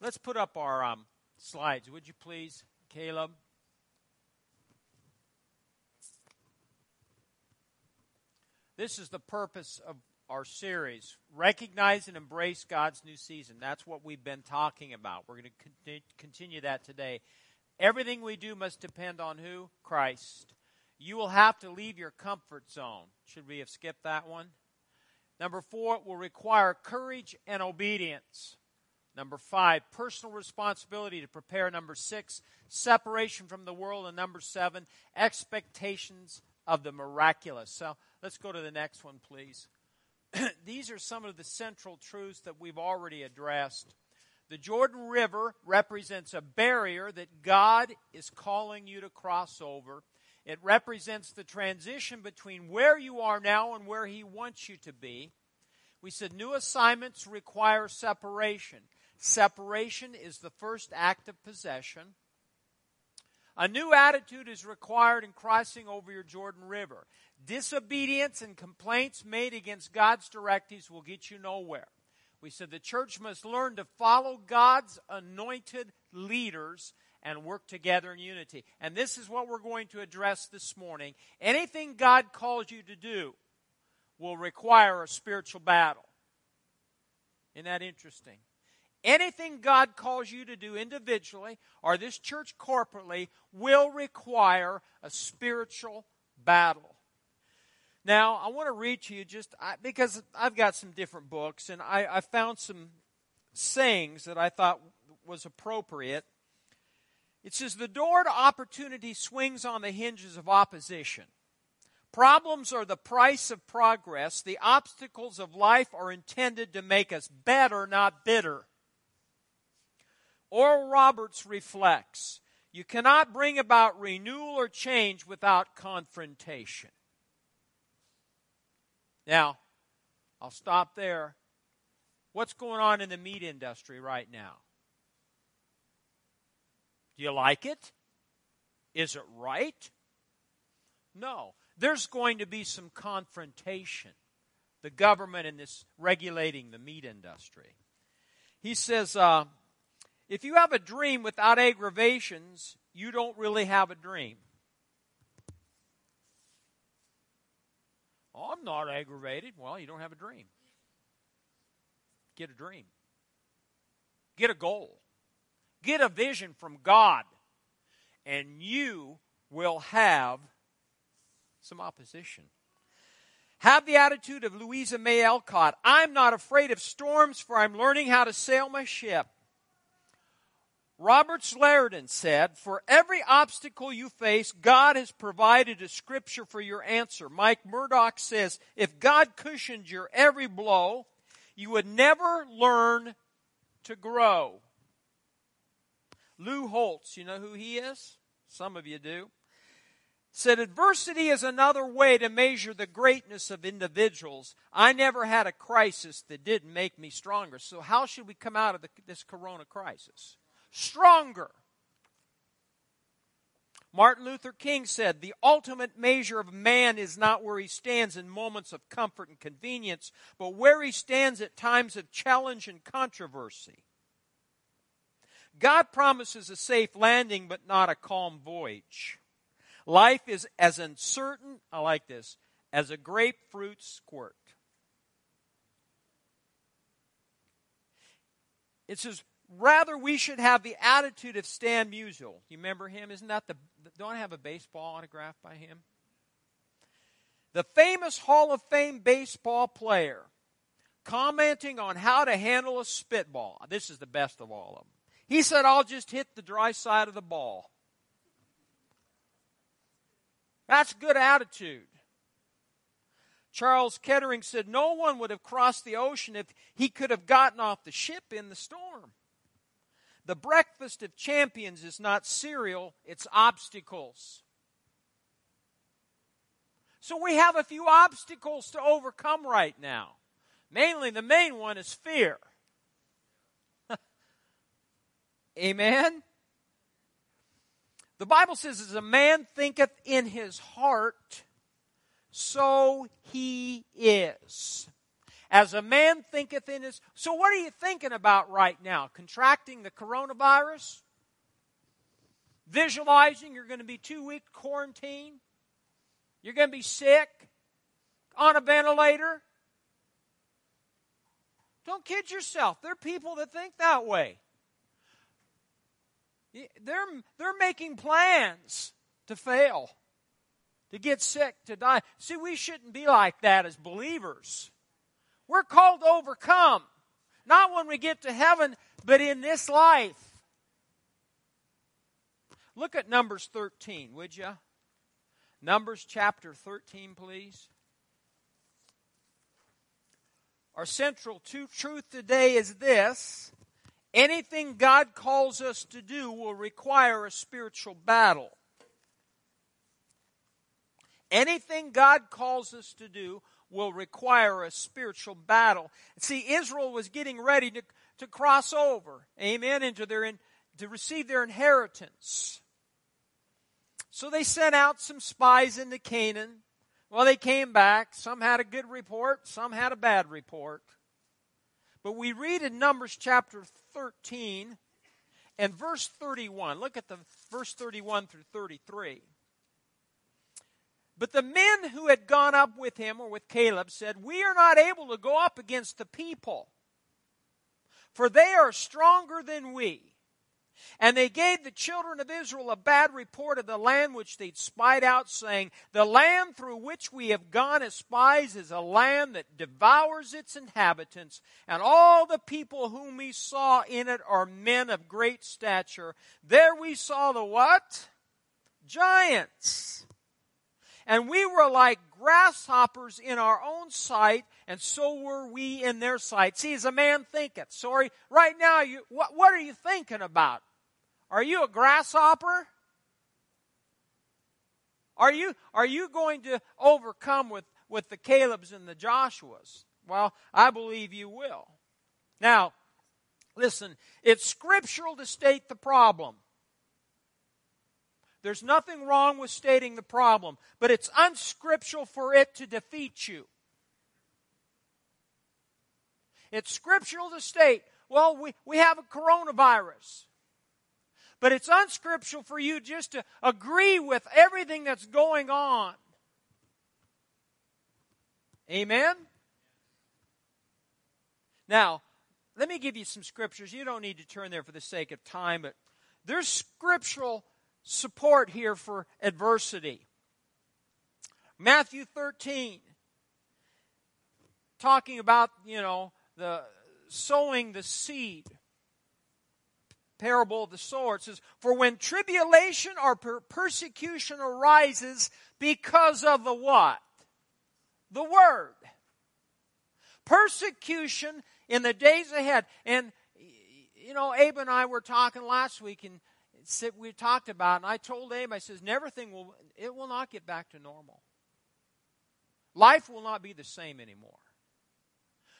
Let's put up our um, slides, would you please, Caleb? This is the purpose of our series recognize and embrace God's new season. That's what we've been talking about. We're going to continue that today. Everything we do must depend on who? Christ. You will have to leave your comfort zone. Should we have skipped that one? Number four, it will require courage and obedience. Number five, personal responsibility to prepare. Number six, separation from the world. And number seven, expectations of the miraculous. So let's go to the next one, please. these are some of the central truths that we've already addressed. The Jordan River represents a barrier that God is calling you to cross over. It represents the transition between where you are now and where He wants you to be. We said new assignments require separation. Separation is the first act of possession. A new attitude is required in crossing over your Jordan River. Disobedience and complaints made against God's directives will get you nowhere. We said the church must learn to follow God's anointed leaders and work together in unity. And this is what we're going to address this morning. Anything God calls you to do will require a spiritual battle. Isn't that interesting? Anything God calls you to do individually or this church corporately will require a spiritual battle. Now, I want to read to you just because I've got some different books and I, I found some sayings that I thought was appropriate. It says, The door to opportunity swings on the hinges of opposition. Problems are the price of progress. The obstacles of life are intended to make us better, not bitter. Oral Roberts reflects you cannot bring about renewal or change without confrontation. Now, I'll stop there. What's going on in the meat industry right now? Do you like it? Is it right? No. There's going to be some confrontation. The government in this regulating the meat industry. He says, uh, if you have a dream without aggravations, you don't really have a dream. Oh, I'm not aggravated. Well, you don't have a dream. Get a dream. Get a goal. Get a vision from God. And you will have some opposition. Have the attitude of Louisa May Alcott. I'm not afraid of storms, for I'm learning how to sail my ship. Robert Liardon said, For every obstacle you face, God has provided a scripture for your answer. Mike Murdock says, If God cushioned your every blow, you would never learn to grow. Lou Holtz, you know who he is? Some of you do. Said, Adversity is another way to measure the greatness of individuals. I never had a crisis that didn't make me stronger. So, how should we come out of the, this corona crisis? Stronger. Martin Luther King said, The ultimate measure of man is not where he stands in moments of comfort and convenience, but where he stands at times of challenge and controversy. God promises a safe landing, but not a calm voyage. Life is as uncertain, I like this, as a grapefruit squirt. It says, Rather, we should have the attitude of Stan Musial. You remember him? Isn't that the. Don't I have a baseball autograph by him? The famous Hall of Fame baseball player commenting on how to handle a spitball. This is the best of all of them. He said, I'll just hit the dry side of the ball. That's good attitude. Charles Kettering said no one would have crossed the ocean if he could have gotten off the ship in the storm. The breakfast of champions is not cereal, it's obstacles. So we have a few obstacles to overcome right now. Mainly, the main one is fear. Amen? The Bible says, as a man thinketh in his heart, so he is. As a man thinketh in his. So, what are you thinking about right now? Contracting the coronavirus? Visualizing you're going to be two week quarantine? You're going to be sick? On a ventilator? Don't kid yourself. There are people that think that way. They're, they're making plans to fail, to get sick, to die. See, we shouldn't be like that as believers. We're called to overcome, not when we get to heaven, but in this life. Look at Numbers 13, would you? Numbers chapter 13, please. Our central truth today is this anything God calls us to do will require a spiritual battle. Anything God calls us to do will require a spiritual battle. See, Israel was getting ready to, to cross over, amen, into their in, to receive their inheritance. So they sent out some spies into Canaan. Well, they came back. Some had a good report, some had a bad report. But we read in Numbers chapter 13 and verse 31. Look at the verse 31 through 33. But the men who had gone up with him or with Caleb said, We are not able to go up against the people, for they are stronger than we. And they gave the children of Israel a bad report of the land which they'd spied out, saying, The land through which we have gone as spies is a land that devours its inhabitants, and all the people whom we saw in it are men of great stature. There we saw the what? Giants and we were like grasshoppers in our own sight, and so were we in their sight. See, as a man thinketh. Sorry, right now, you, what, what are you thinking about? Are you a grasshopper? Are you, are you going to overcome with, with the Calebs and the Joshuas? Well, I believe you will. Now, listen, it's scriptural to state the problem. There's nothing wrong with stating the problem, but it's unscriptural for it to defeat you. It's scriptural to state, well, we, we have a coronavirus. But it's unscriptural for you just to agree with everything that's going on. Amen? Now, let me give you some scriptures. You don't need to turn there for the sake of time, but there's scriptural support here for adversity. Matthew 13, talking about, you know, the sowing the seed. Parable of the sower. It says, For when tribulation or per- persecution arises because of the what? The word. Persecution in the days ahead. And, you know, Abe and I were talking last week, and we talked about, and I told Abe, I says, everything will, it will not get back to normal. Life will not be the same anymore.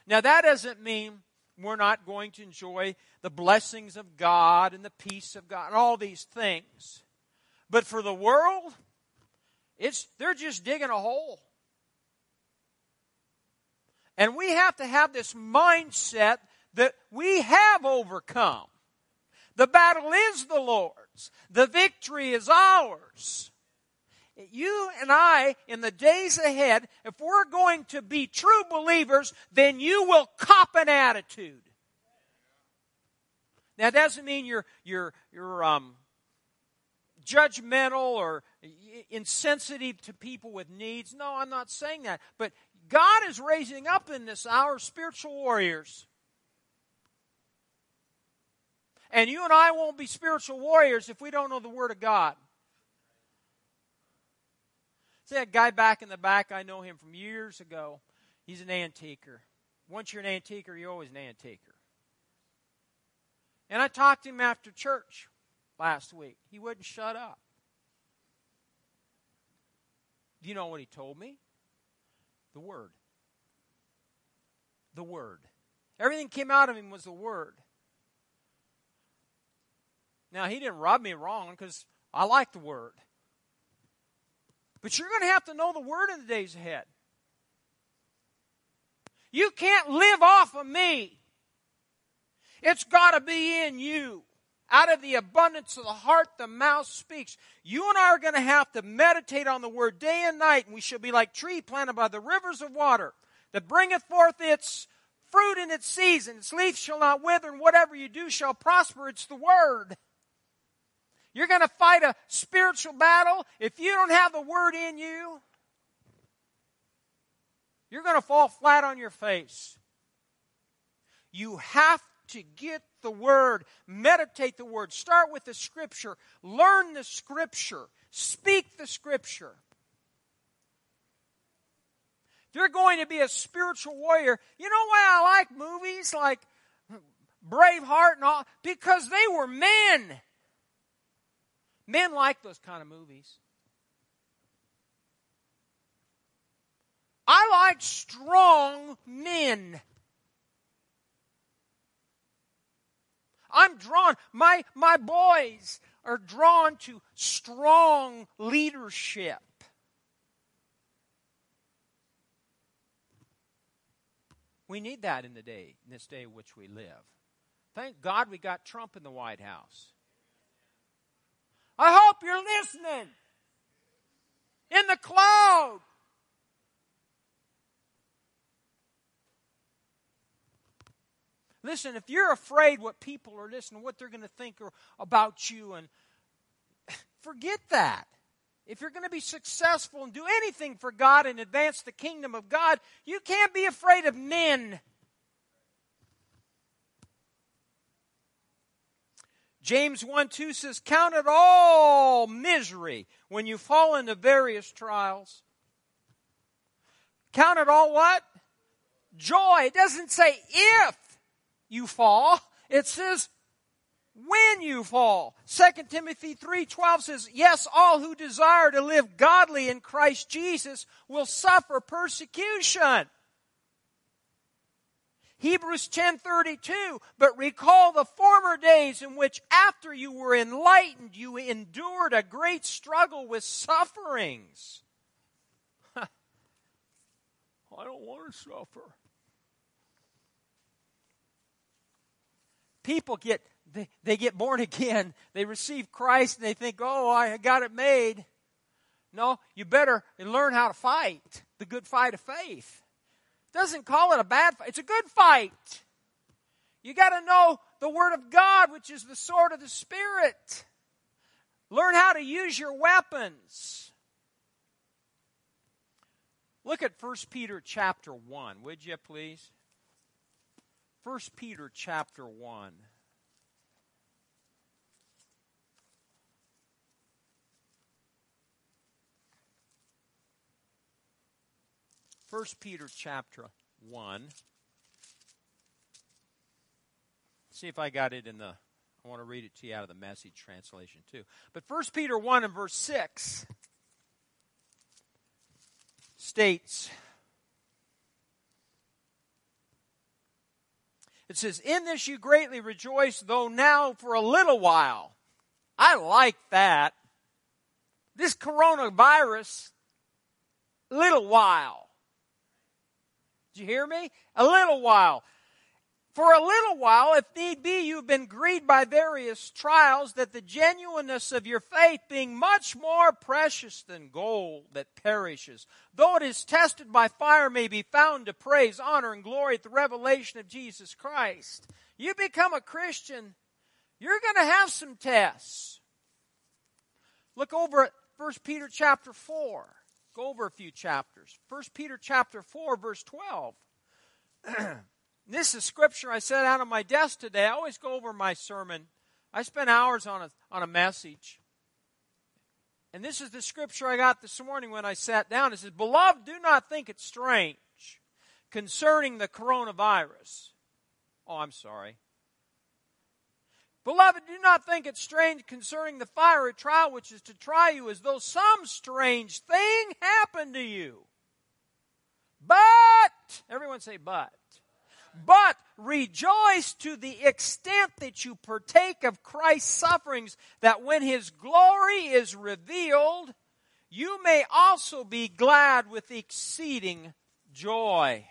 Now, that doesn't mean we're not going to enjoy the blessings of God and the peace of God and all these things. But for the world, it's, they're just digging a hole. And we have to have this mindset that we have overcome. The battle is the Lord's. The victory is ours. You and I, in the days ahead, if we're going to be true believers, then you will cop an attitude. Now, that doesn't mean you're, you're, you're um, judgmental or insensitive to people with needs. No, I'm not saying that. But God is raising up in this hour spiritual warriors and you and I won't be spiritual warriors if we don't know the Word of God. See that guy back in the back, I know him from years ago. He's an antiquer. Once you're an antiquer, you're always an antiquer. And I talked to him after church last week. He wouldn't shut up. Do you know what he told me? The Word. The Word. Everything came out of him was the Word. Now, he didn't rub me wrong because I like the Word. But you're going to have to know the Word in the days ahead. You can't live off of me. It's got to be in you. Out of the abundance of the heart, the mouth speaks. You and I are going to have to meditate on the word day and night, and we shall be like tree planted by the rivers of water that bringeth forth its fruit in its season. Its leaf shall not wither, and whatever you do shall prosper. It's the word. You're going to fight a spiritual battle. If you don't have the word in you, you're going to fall flat on your face. You have to get the Word, meditate the Word, start with the Scripture, learn the Scripture, speak the Scripture. If you're going to be a spiritual warrior, you know why I like movies like Braveheart and all? Because they were men. Men like those kind of movies. I like strong men. I'm drawn, my, my boys are drawn to strong leadership. We need that in the day, in this day in which we live. Thank God we got Trump in the White House. I hope you're listening. In the cloud. Listen, if you're afraid what people are listening, what they're going to think about you, and forget that. If you're going to be successful and do anything for God and advance the kingdom of God, you can't be afraid of men. James 1 2 says, Count it all misery when you fall into various trials. Count it all what? Joy. It doesn't say if you fall. It says when you fall. 2 Timothy 3:12 says, "Yes, all who desire to live godly in Christ Jesus will suffer persecution." Hebrews 10:32, "But recall the former days in which after you were enlightened you endured a great struggle with sufferings." I don't want to suffer. people get they, they get born again, they receive Christ, and they think, "Oh, I got it made." No, you better learn how to fight the good fight of faith. Doesn't call it a bad fight; it's a good fight. You got to know the Word of God, which is the sword of the Spirit. Learn how to use your weapons. Look at 1 Peter chapter 1, would you please? 1 Peter chapter 1. First Peter chapter 1. See if I got it in the I want to read it to you out of the message translation too. But First Peter 1 and verse 6 states It says, In this you greatly rejoice, though now for a little while. I like that. This coronavirus, little while. You hear me? A little while. For a little while, if need be, you've been grieved by various trials, that the genuineness of your faith, being much more precious than gold that perishes, though it is tested by fire, may be found to praise, honor, and glory at the revelation of Jesus Christ. You become a Christian, you're going to have some tests. Look over at 1 Peter chapter 4. Over a few chapters. 1 Peter chapter 4, verse 12. This is scripture I set out on my desk today. I always go over my sermon. I spend hours on a, on a message. And this is the scripture I got this morning when I sat down. It says, Beloved, do not think it strange concerning the coronavirus. Oh, I'm sorry. Beloved, do not think it strange concerning the fiery trial which is to try you as though some strange thing happened to you. But, everyone say, but but rejoice to the extent that you partake of Christ's sufferings, that when his glory is revealed, you may also be glad with exceeding joy.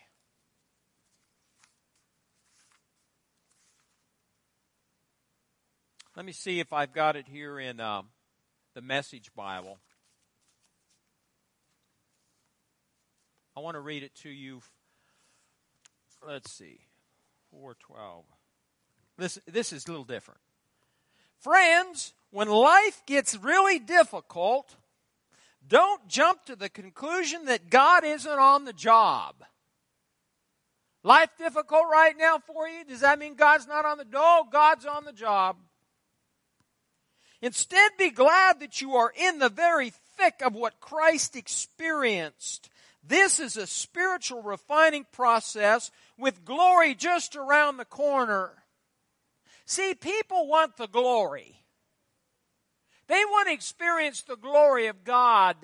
Let me see if I've got it here in um, the Message Bible. I want to read it to you. Let's see. 412. This, this is a little different. Friends, when life gets really difficult, don't jump to the conclusion that God isn't on the job. Life difficult right now for you? Does that mean God's not on the no, God's on the job. Instead, be glad that you are in the very thick of what Christ experienced. This is a spiritual refining process with glory just around the corner. See, people want the glory. They want to experience the glory of God.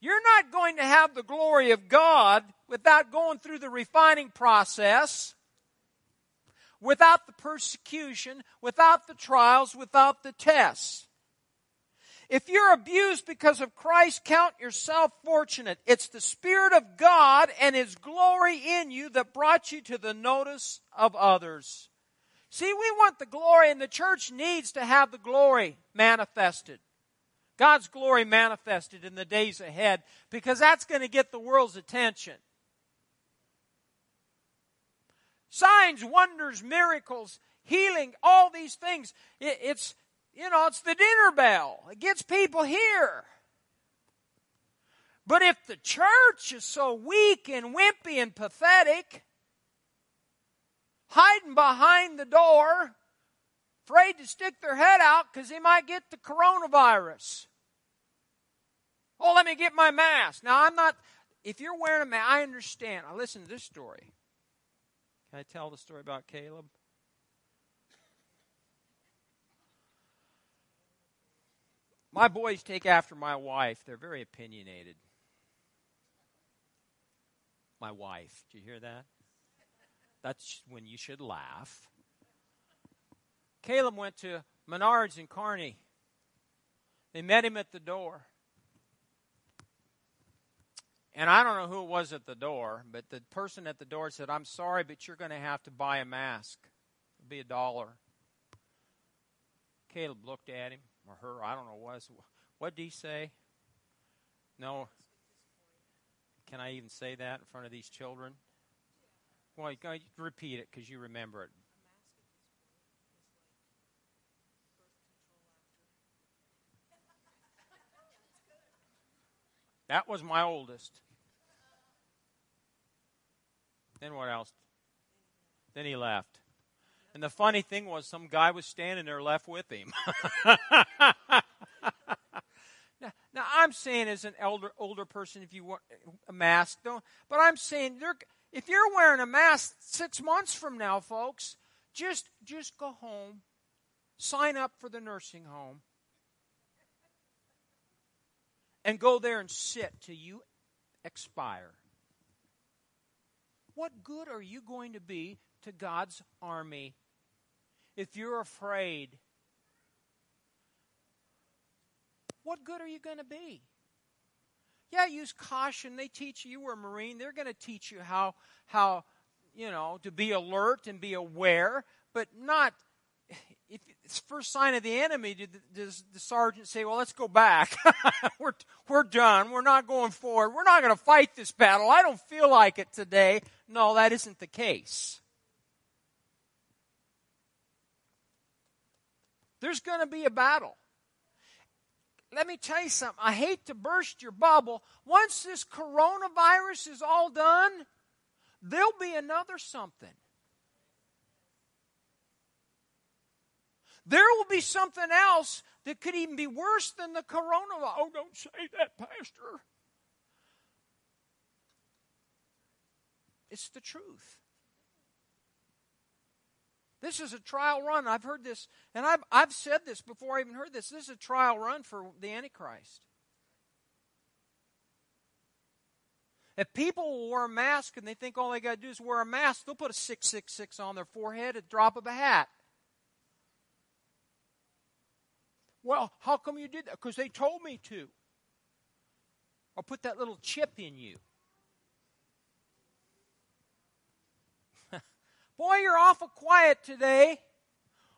You're not going to have the glory of God without going through the refining process, without the persecution, without the trials, without the tests. If you're abused because of Christ, count yourself fortunate. It's the Spirit of God and His glory in you that brought you to the notice of others. See, we want the glory, and the church needs to have the glory manifested. God's glory manifested in the days ahead because that's going to get the world's attention. Signs, wonders, miracles, healing, all these things. it's, you know, it's the dinner bell. It gets people here. But if the church is so weak and wimpy and pathetic, hiding behind the door, afraid to stick their head out because they might get the coronavirus. Oh, let me get my mask. Now, I'm not, if you're wearing a mask, I understand. I listen to this story. Can I tell the story about Caleb? My boys take after my wife. They're very opinionated. My wife. Did you hear that? That's when you should laugh. Caleb went to Menards in Kearney. They met him at the door. And I don't know who it was at the door, but the person at the door said, I'm sorry, but you're going to have to buy a mask. It'll be a dollar. Caleb looked at him, or her, I don't know what. What did he say? No. Can I even say that in front of these children? Well, you repeat it because you remember it. That was my oldest. Then what else? Then he left. And the funny thing was, some guy was standing there left with him. now, now, I'm saying, as an elder older person, if you want a mask, don't. But I'm saying, if you're wearing a mask six months from now, folks, just just go home, sign up for the nursing home, and go there and sit till you expire. What good are you going to be to God's army if you're afraid? What good are you going to be? Yeah, use caution. They teach you, you were a Marine, they're going to teach you how, how, you know, to be alert and be aware, but not if it's first sign of the enemy, does the sergeant say, "Well, let's go back. we're we're done. We're not going forward. We're not going to fight this battle. I don't feel like it today." No, that isn't the case. There's going to be a battle. Let me tell you something. I hate to burst your bubble. Once this coronavirus is all done, there'll be another something. There will be something else that could even be worse than the coronavirus. Oh, don't say that, Pastor. It's the truth. This is a trial run. I've heard this, and I've, I've said this before I even heard this. This is a trial run for the Antichrist. If people will wear a mask and they think all they got to do is wear a mask, they'll put a 666 on their forehead the drop of a hat. Well, how come you did that? Because they told me to. I'll put that little chip in you. Boy, you're awful quiet today.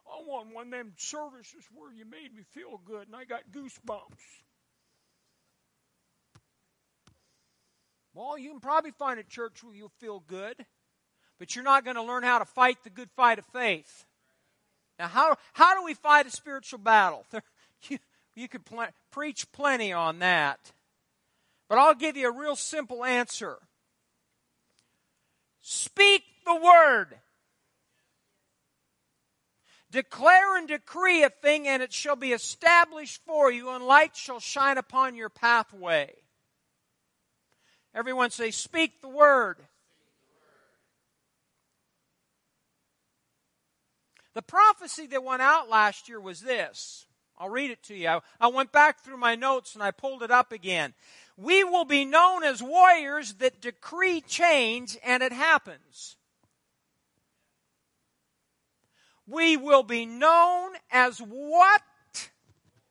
I want one of them services where you made me feel good and I got goosebumps. Well, you can probably find a church where you'll feel good, but you're not going to learn how to fight the good fight of faith. Now, how, how do we fight a spiritual battle? you, you could pl- preach plenty on that. But I'll give you a real simple answer. Speak the word. Declare and decree a thing, and it shall be established for you, and light shall shine upon your pathway. Everyone say, Speak the word. The prophecy that went out last year was this. I'll read it to you. I went back through my notes and I pulled it up again. We will be known as warriors that decree change and it happens. we will be known as what?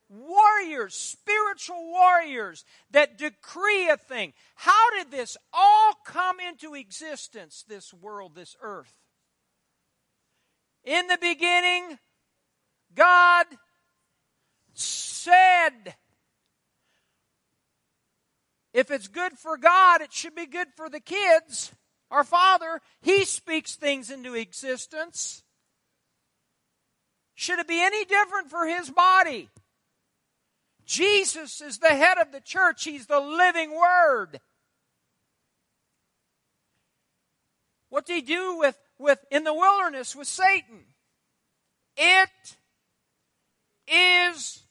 Warriors, spiritual warriors that decree a thing. How did this all come into existence, this world, this earth? In the beginning, God said, if it's good for God, it should be good for the kids. Our Father, He speaks things into existence. Should it be any different for his body? Jesus is the head of the church. He's the living word. What did he do with, with in the wilderness with Satan? It is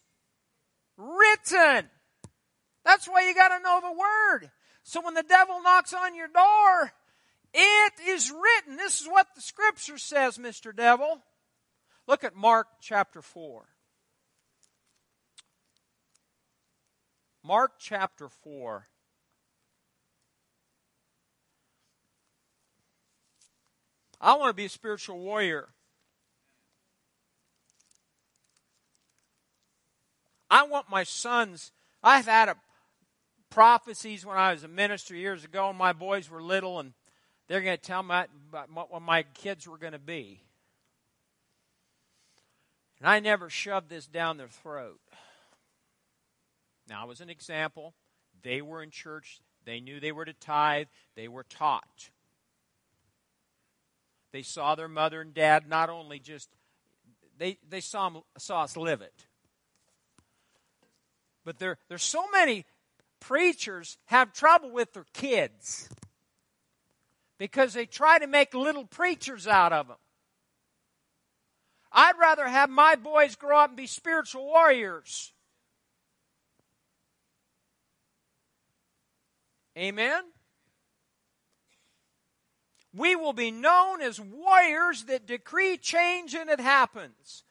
written. That's why you got to know the word. So when the devil knocks on your door, it is written. This is what the scripture says, Mr. Devil. Look at Mark chapter 4. Mark chapter 4. I want to be a spiritual warrior. I want my sons. I've had a, prophecies when I was a minister years ago, and my boys were little, and they're going to tell me what my kids were going to be. And I never shoved this down their throat. Now, as an example, they were in church, they knew they were to tithe, they were taught. They saw their mother and dad not only just, they, they saw, saw us live it. But there, there's so many preachers have trouble with their kids because they try to make little preachers out of them. I'd rather have my boys grow up and be spiritual warriors. Amen? We will be known as warriors that decree change and it happens.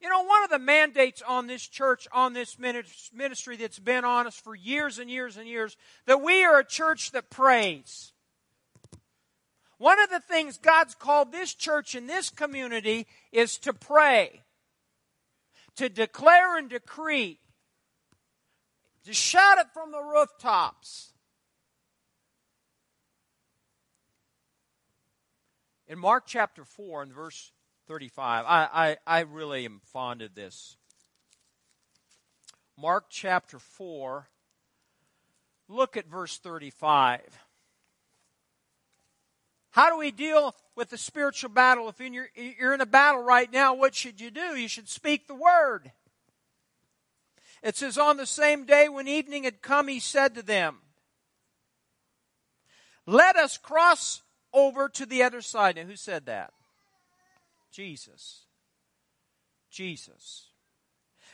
You know, one of the mandates on this church, on this ministry that's been on us for years and years and years, that we are a church that prays. One of the things God's called this church and this community is to pray, to declare and decree, to shout it from the rooftops. In Mark chapter 4 and verse 35, I, I, I really am fond of this. Mark chapter 4, look at verse 35. How do we deal with the spiritual battle? If you're, you're in a battle right now, what should you do? You should speak the word. It says, On the same day when evening had come, he said to them, Let us cross over to the other side. Now, who said that? Jesus. Jesus.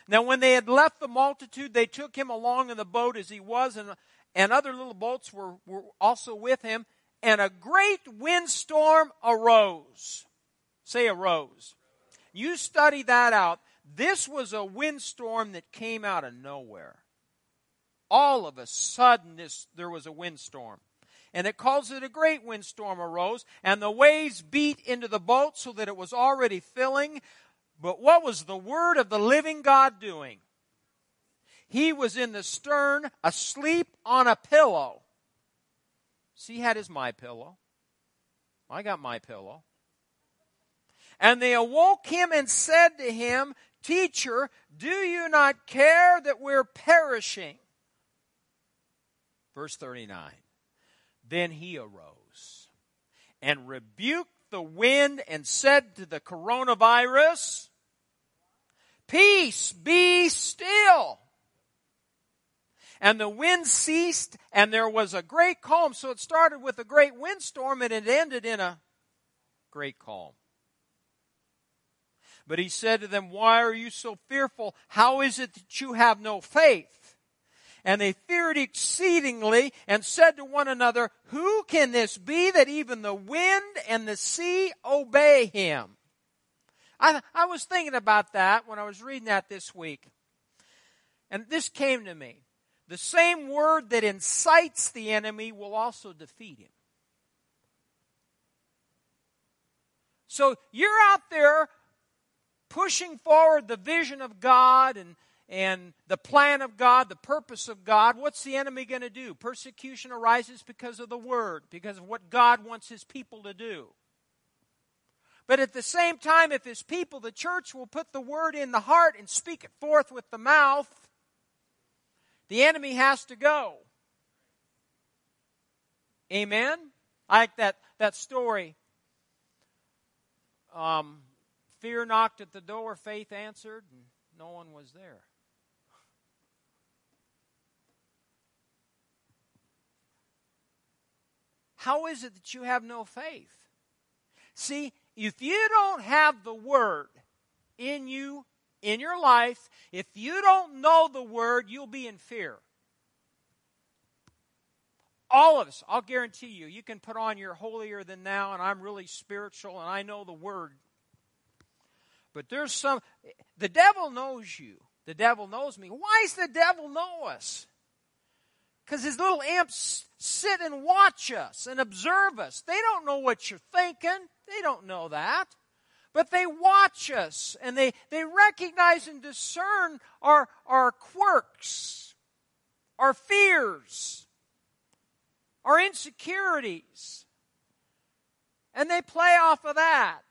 Now, when they had left the multitude, they took him along in the boat as he was, and, and other little boats were, were also with him and a great windstorm arose. Say arose. You study that out. This was a windstorm that came out of nowhere. All of a sudden, this, there was a windstorm. And it calls it a great windstorm arose, and the waves beat into the boat so that it was already filling. But what was the word of the living God doing? He was in the stern, asleep on a pillow. See, he had his my pillow. I got my pillow. And they awoke him and said to him, Teacher, do you not care that we're perishing? Verse 39. Then he arose and rebuked the wind and said to the coronavirus, Peace, be still. And the wind ceased and there was a great calm. So it started with a great windstorm and it ended in a great calm. But he said to them, Why are you so fearful? How is it that you have no faith? And they feared exceedingly and said to one another, Who can this be that even the wind and the sea obey him? I, I was thinking about that when I was reading that this week. And this came to me. The same word that incites the enemy will also defeat him. So you're out there pushing forward the vision of God and, and the plan of God, the purpose of God. What's the enemy going to do? Persecution arises because of the word, because of what God wants his people to do. But at the same time, if his people, the church, will put the word in the heart and speak it forth with the mouth, the enemy has to go. Amen? I like that, that story. Um, fear knocked at the door, faith answered, and no one was there. How is it that you have no faith? See, if you don't have the Word in you, in your life, if you don't know the Word, you'll be in fear. All of us, I'll guarantee you, you can put on your holier than now, and I'm really spiritual, and I know the Word. But there's some, the devil knows you. The devil knows me. Why does the devil know us? Because his little imps sit and watch us and observe us. They don't know what you're thinking. They don't know that. But they watch us and they, they recognize and discern our, our quirks, our fears, our insecurities. And they play off of that.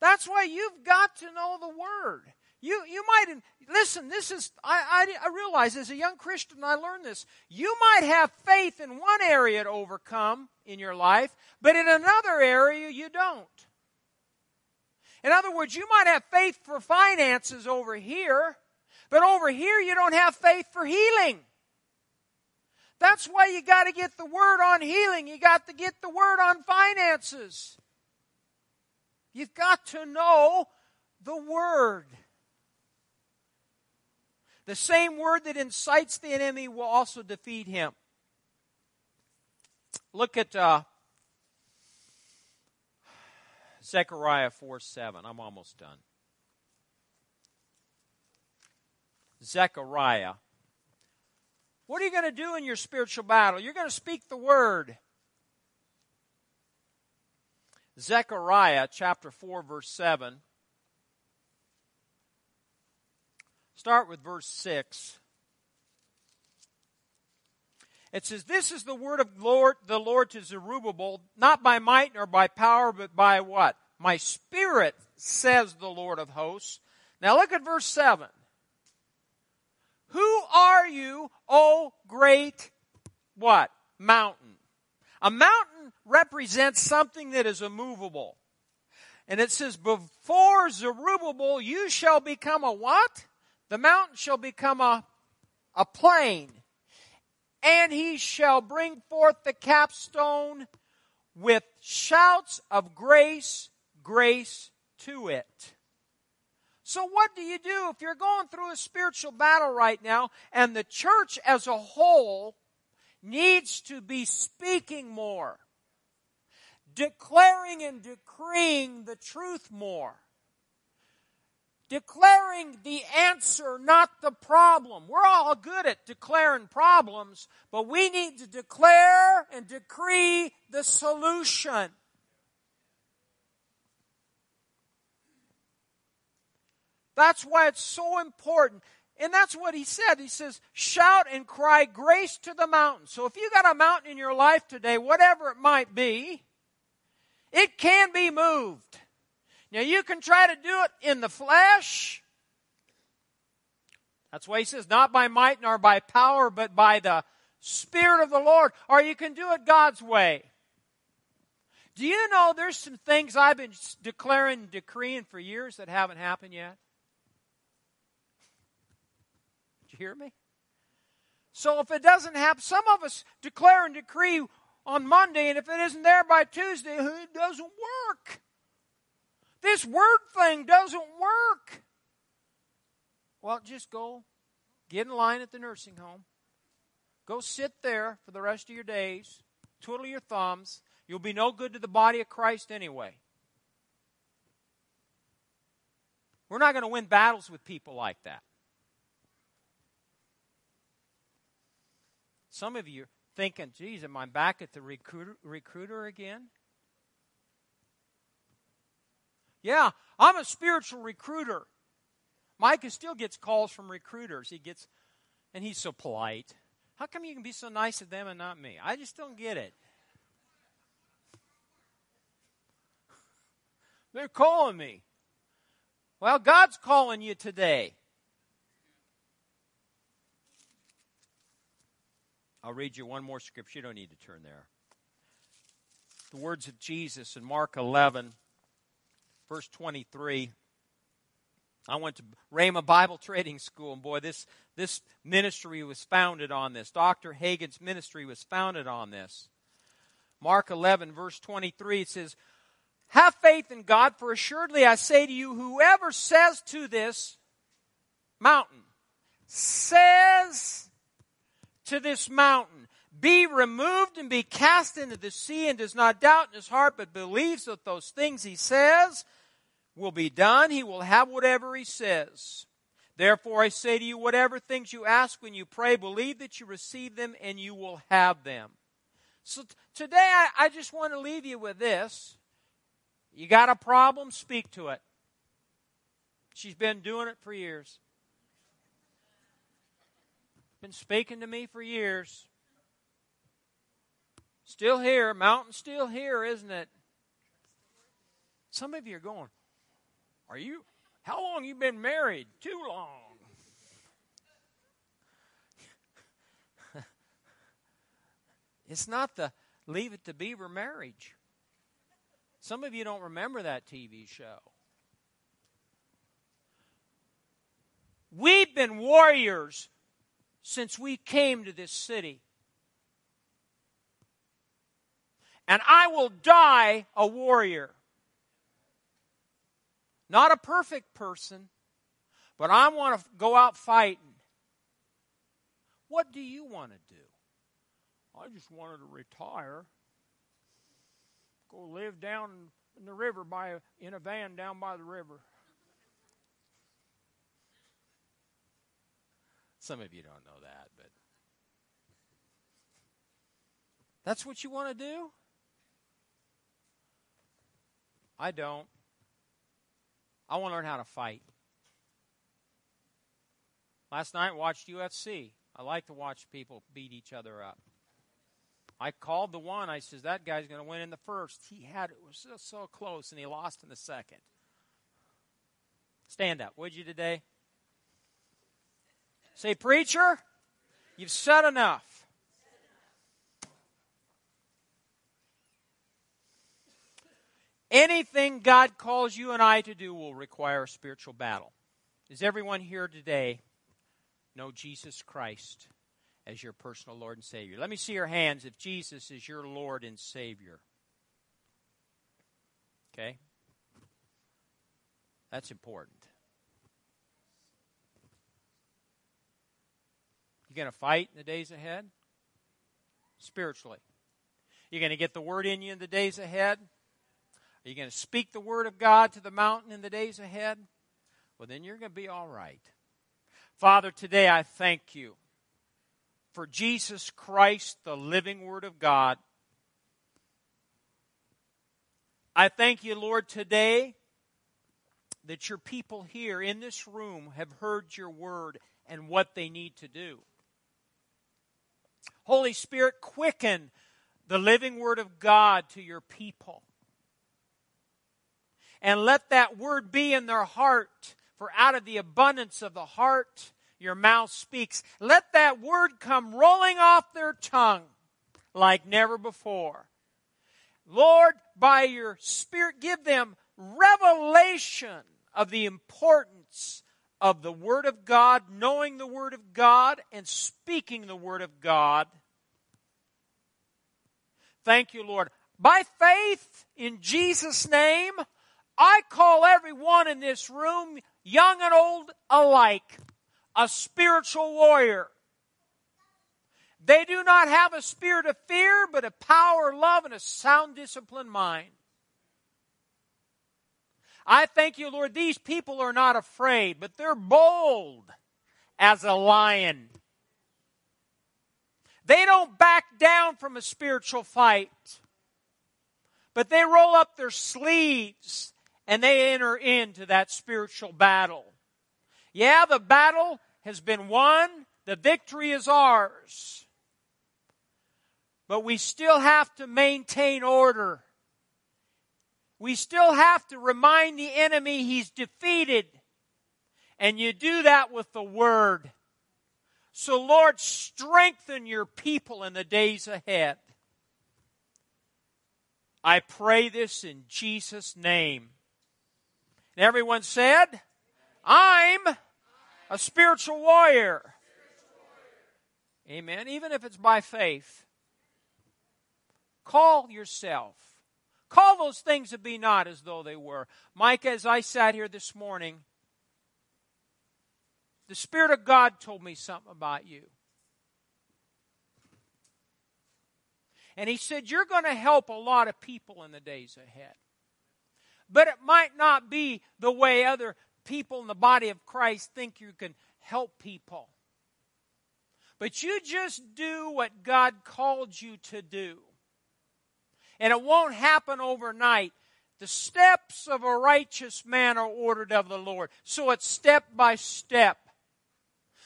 That's why you've got to know the Word. You, you might, listen, this is, I, I, I realize as a young Christian, I learned this. You might have faith in one area to overcome in your life, but in another area you don't. In other words, you might have faith for finances over here, but over here you don't have faith for healing. That's why you got to get the word on healing. You got to get the word on finances. You've got to know the word. The same word that incites the enemy will also defeat him. Look at uh, Zechariah 4 7. I'm almost done. Zechariah. What are you going to do in your spiritual battle? You're going to speak the word. Zechariah chapter 4, verse 7. Start with verse 6. It says, This is the word of Lord, the Lord to Zerubbabel, not by might nor by power, but by what? My spirit, says the Lord of hosts. Now look at verse 7. Who are you, O great what? Mountain. A mountain represents something that is immovable. And it says, Before Zerubbabel, you shall become a what? The mountain shall become a, a plain, and he shall bring forth the capstone with shouts of grace, grace to it. So, what do you do if you're going through a spiritual battle right now and the church as a whole needs to be speaking more, declaring and decreeing the truth more? Declaring the answer, not the problem. We're all good at declaring problems, but we need to declare and decree the solution. That's why it's so important. And that's what he said. He says, shout and cry grace to the mountain. So if you got a mountain in your life today, whatever it might be, It can be moved. Now you can try to do it in the flesh. That's why he says, not by might nor by power, but by the Spirit of the Lord. Or you can do it God's way. Do you know there's some things I've been declaring and decreeing for years that haven't happened yet? Did you hear me? So if it doesn't happen, some of us declare and decree on Monday, and if it isn't there by Tuesday, it doesn't work. This word thing doesn't work. Well, just go get in line at the nursing home. Go sit there for the rest of your days, twiddle your thumbs. You'll be no good to the body of Christ anyway. We're not going to win battles with people like that. Some of you are thinking, geez, am I back at the recruiter, recruiter again? Yeah, I'm a spiritual recruiter. Micah still gets calls from recruiters. He gets, and he's so polite. How come you can be so nice to them and not me? I just don't get it. They're calling me. Well, God's calling you today. I'll read you one more scripture. You don't need to turn there. The words of Jesus in Mark 11, verse 23. I went to Rhema Bible Training School, and boy, this, this ministry was founded on this. Dr. Hagin's ministry was founded on this. Mark 11, verse 23, it says, Have faith in God, for assuredly I say to you, whoever says to this mountain, says to this mountain, be removed and be cast into the sea, and does not doubt in his heart, but believes that those things he says will be done. He will have whatever he says. Therefore, I say to you, whatever things you ask when you pray, believe that you receive them and you will have them. So t- today, I, I just want to leave you with this. You got a problem? Speak to it. She's been doing it for years. Been speaking to me for years. Still here, mountain still here, isn't it? Some of you are going, are you, how long you been married? Too long. it's not the Leave It to Beaver marriage. Some of you don't remember that TV show. We've been warriors since we came to this city. And I will die a warrior. Not a perfect person, but I want to go out fighting. What do you want to do? I just wanted to retire. Go live down in the river by in a van down by the river. Some of you don't know that, but that's what you want to do? I don't. I want to learn how to fight. Last night watched UFC. I like to watch people beat each other up. I called the one. I says that guy's going to win in the first. He had it was so, so close, and he lost in the second. Stand up, would you today? Say, preacher, you've said enough. Anything God calls you and I to do will require a spiritual battle. Does everyone here today know Jesus Christ as your personal Lord and Savior? Let me see your hands if Jesus is your Lord and Savior. Okay? That's important. You going to fight in the days ahead? Spiritually. You're going to get the word in you in the days ahead? Are you going to speak the word of God to the mountain in the days ahead? Well, then you're going to be all right. Father, today I thank you for Jesus Christ, the living word of God. I thank you, Lord, today that your people here in this room have heard your word and what they need to do. Holy Spirit, quicken the living word of God to your people. And let that word be in their heart. For out of the abundance of the heart, your mouth speaks. Let that word come rolling off their tongue like never before. Lord, by your Spirit, give them revelation of the importance of the Word of God, knowing the Word of God, and speaking the Word of God. Thank you, Lord. By faith in Jesus' name, I call everyone in this room, young and old alike, a spiritual warrior. They do not have a spirit of fear, but a power, love, and a sound disciplined mind. I thank you, Lord, these people are not afraid, but they're bold as a lion. They don't back down from a spiritual fight, but they roll up their sleeves and they enter into that spiritual battle. Yeah, the battle has been won, the victory is ours. But we still have to maintain order. We still have to remind the enemy he's defeated. And you do that with the Word. So, Lord, strengthen your people in the days ahead. I pray this in Jesus' name. And everyone said, I'm a spiritual warrior. Amen. Even if it's by faith. Call yourself. Call those things that be not as though they were. Mike, as I sat here this morning, the Spirit of God told me something about you. And He said, You're going to help a lot of people in the days ahead. But it might not be the way other people in the body of Christ think you can help people. But you just do what God called you to do and it won't happen overnight. The steps of a righteous man are ordered of the Lord. So it's step by step.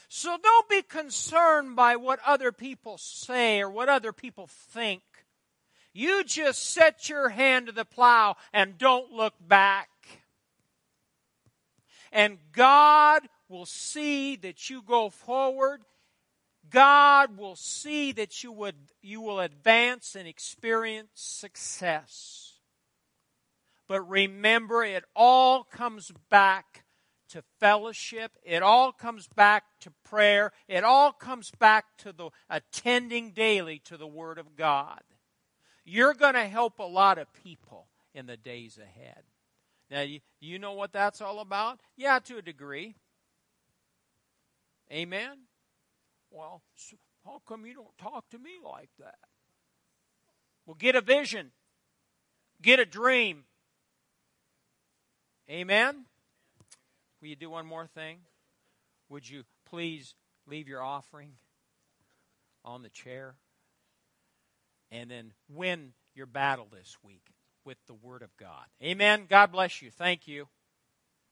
So don't be concerned by what other people say or what other people think. You just set your hand to the plow and don't look back. And God will see that you go forward God will see that you would you will advance and experience success. But remember it all comes back to fellowship. It all comes back to prayer. It all comes back to the attending daily to the word of God. You're going to help a lot of people in the days ahead. Now, you, you know what that's all about? Yeah, to a degree. Amen. Well, how come you don't talk to me like that? Well, get a vision, get a dream. Amen? Will you do one more thing? Would you please leave your offering on the chair? And then win your battle this week with the Word of God. Amen. God bless you. Thank you.